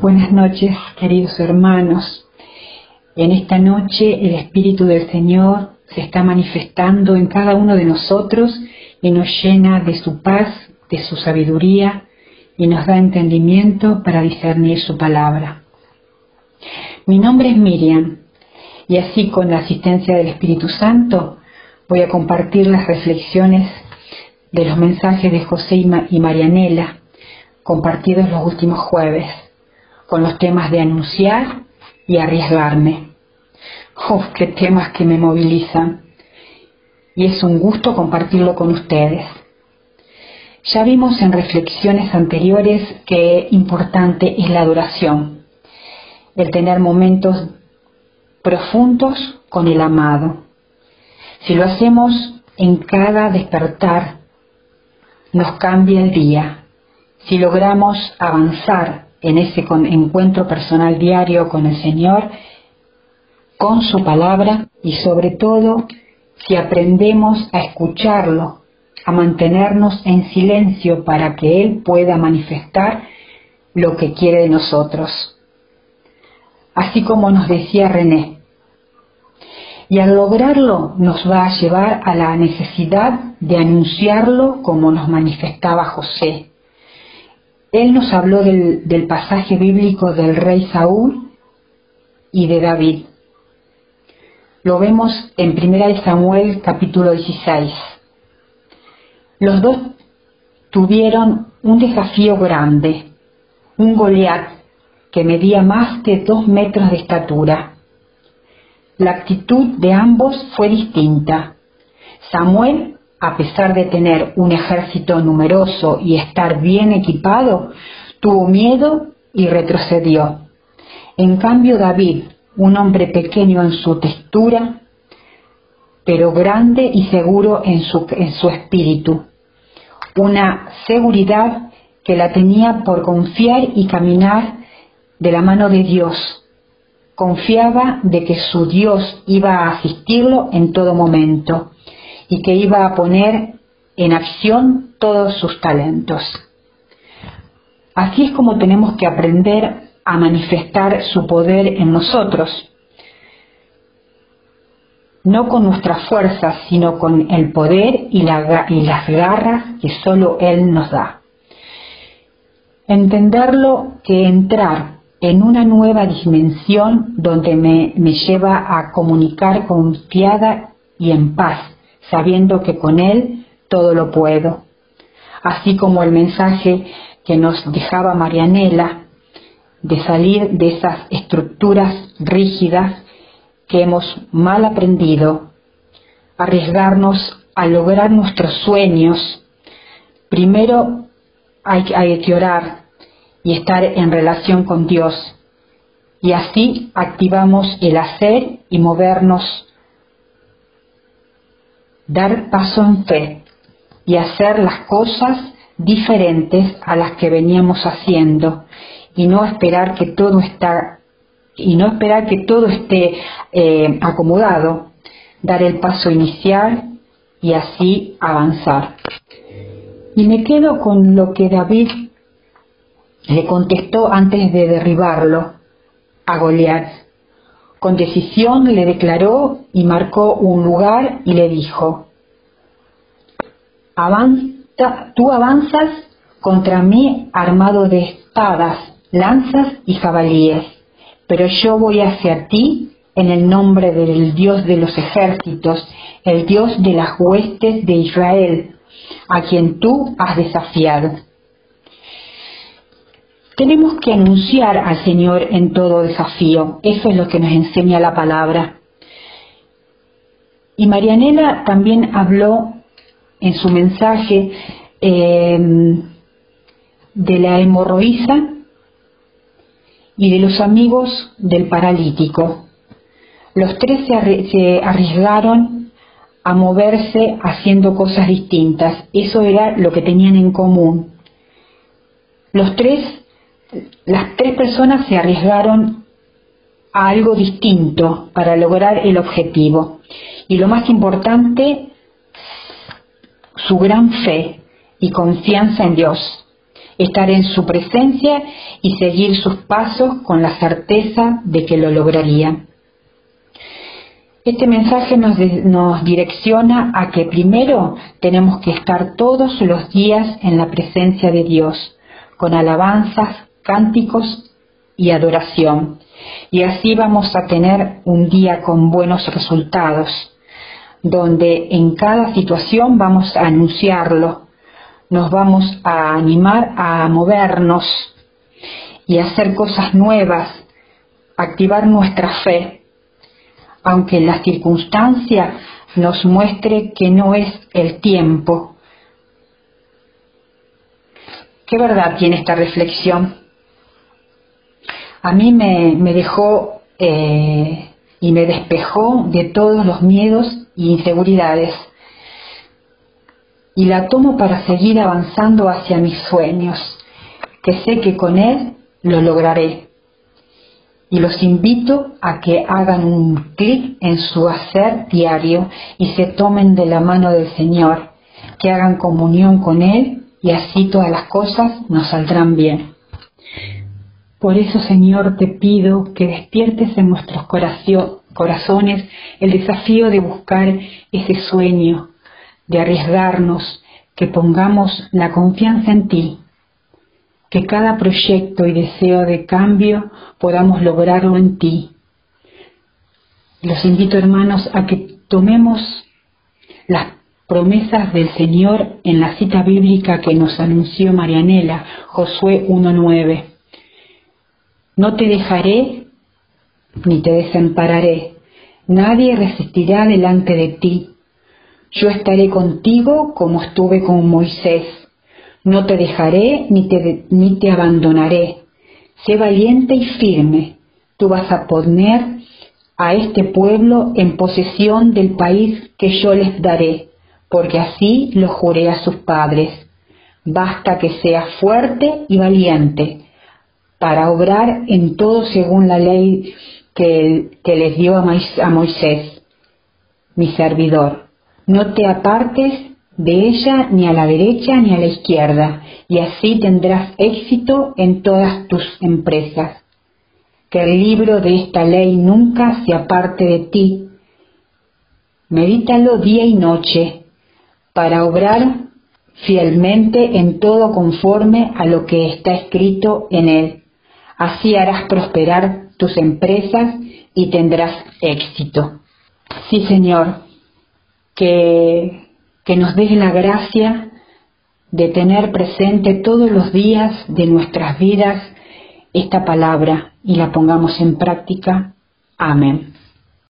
Buenas noches, queridos hermanos. En esta noche el Espíritu del Señor se está manifestando en cada uno de nosotros y nos llena de su paz, de su sabiduría y nos da entendimiento para discernir su palabra. Mi nombre es Miriam y así con la asistencia del Espíritu Santo voy a compartir las reflexiones de los mensajes de José y Marianela compartidos los últimos jueves con los temas de anunciar y arriesgarme. ¡Uf, qué temas que me movilizan! Y es un gusto compartirlo con ustedes. Ya vimos en reflexiones anteriores que importante es la adoración, el tener momentos profundos con el amado. Si lo hacemos en cada despertar, nos cambia el día. Si logramos avanzar en ese encuentro personal diario con el Señor, con su palabra y sobre todo si aprendemos a escucharlo, a mantenernos en silencio para que Él pueda manifestar lo que quiere de nosotros. Así como nos decía René, y al lograrlo nos va a llevar a la necesidad de anunciarlo como nos manifestaba José, él nos habló del, pasaje bíblico del rey Saúl y de David. Lo vemos en 1 Samuel capítulo 16. Los dos tuvieron un desafío grande, un Goliat que medía más de dos metros de estatura. La actitud de ambos fue distinta. Samuel a pesar de tener un ejército numeroso y estar bien equipado, tuvo miedo y retrocedió. En cambio David, un hombre pequeño en su textura, pero grande y seguro en su, en su espíritu, una seguridad que la tenía por confiar y caminar de la mano de Dios. Confiaba de que su Dios iba a asistirlo en todo momento y que iba a poner en acción todos sus talentos. Así es como tenemos que aprender a manifestar su poder en nosotros, no con nuestras fuerzas, sino con el poder y, las garras que solo Él nos da. Entenderlo que entrar en una nueva dimensión donde me, me lleva a comunicar confiada y en paz sabiendo que con Él todo lo puedo. Así como el mensaje que nos dejaba Marianela de salir de esas estructuras rígidas que hemos mal aprendido, arriesgarnos a lograr nuestros sueños, primero hay, que orar y estar en relación con Dios. Y así activamos el hacer y movernos dar paso en fe y hacer las cosas diferentes a las que veníamos haciendo y no esperar que todo está y no esperar que todo esté eh, acomodado, dar el paso inicial y así avanzar. Y me quedo con lo que David le contestó antes de derribarlo a Goliat. Con decisión le declaró y marcó un lugar y le dijo, tú avanzas contra mí armado de espadas, lanzas y jabalíes, pero yo voy hacia ti en el nombre del Dios de los ejércitos, el Dios de las huestes de Israel, a quien tú has desafiado. Tenemos que anunciar al Señor en todo desafío. Eso es lo que nos enseña la palabra. Y Marianela también habló en su mensaje em, de la hemorroísa y de los amigos del paralítico. Los tres se arriesgaron a moverse haciendo cosas distintas. Eso era lo que tenían en común. Los tres las tres personas se arriesgaron a algo distinto para lograr el objetivo. Y lo más importante, su gran fe y confianza en Dios. estar en su presencia y seguir sus pasos con la certeza de que lo lograría. Este mensaje nos, nos, direcciona a que primero tenemos que estar todos los días en la presencia de Dios, con alabanzas, cánticos y adoración. Y así vamos a tener un día con buenos resultados, donde en cada situación vamos a anunciarlo, nos vamos a animar a movernos y a hacer cosas nuevas, activar nuestra fe, aunque la circunstancia nos muestre que no es el tiempo. ¿Qué verdad tiene esta reflexión? A mí me, dejó eh, y me despejó de todos los miedos e inseguridades y la tomo para seguir avanzando hacia mis sueños, que sé que con Él lo lograré. Y los invito a que hagan un clic en su hacer diario y se tomen de la mano del Señor, que hagan comunión con Él y así todas las cosas nos saldrán bien. Por eso, Señor, te pido que despiertes en nuestros corazones el desafío de buscar ese sueño, de arriesgarnos, que pongamos la confianza en ti, que cada proyecto y deseo de cambio podamos lograrlo en ti. Los invito, hermanos, a que tomemos las promesas del Señor en la cita bíblica que nos anunció Marianela, Josué 1.9. No te dejaré ni te desampararé, nadie resistirá delante de ti yo estaré contigo como estuve con Moisés. No te dejaré ni te, ni te abandonaré. Sé valiente y firme. Tú vas a poner a este pueblo en posesión del país que yo les daré, porque así lo juré a sus padres. Basta que seas fuerte y valiente para obrar en todo según la ley que, les dio a Moisés, mi servidor no te apartes de ella ni a la derecha ni a la izquierda, y así tendrás éxito en todas tus empresas. Que el libro de esta ley nunca se aparte de ti. Medítalo día y noche para obrar fielmente en todo conforme a lo que está escrito en él. Así harás prosperar tus empresas y tendrás éxito. Sí, Señor, que, que nos dé la gracia de tener presente todos los días de nuestras vidas esta palabra y la pongamos en práctica. Amén.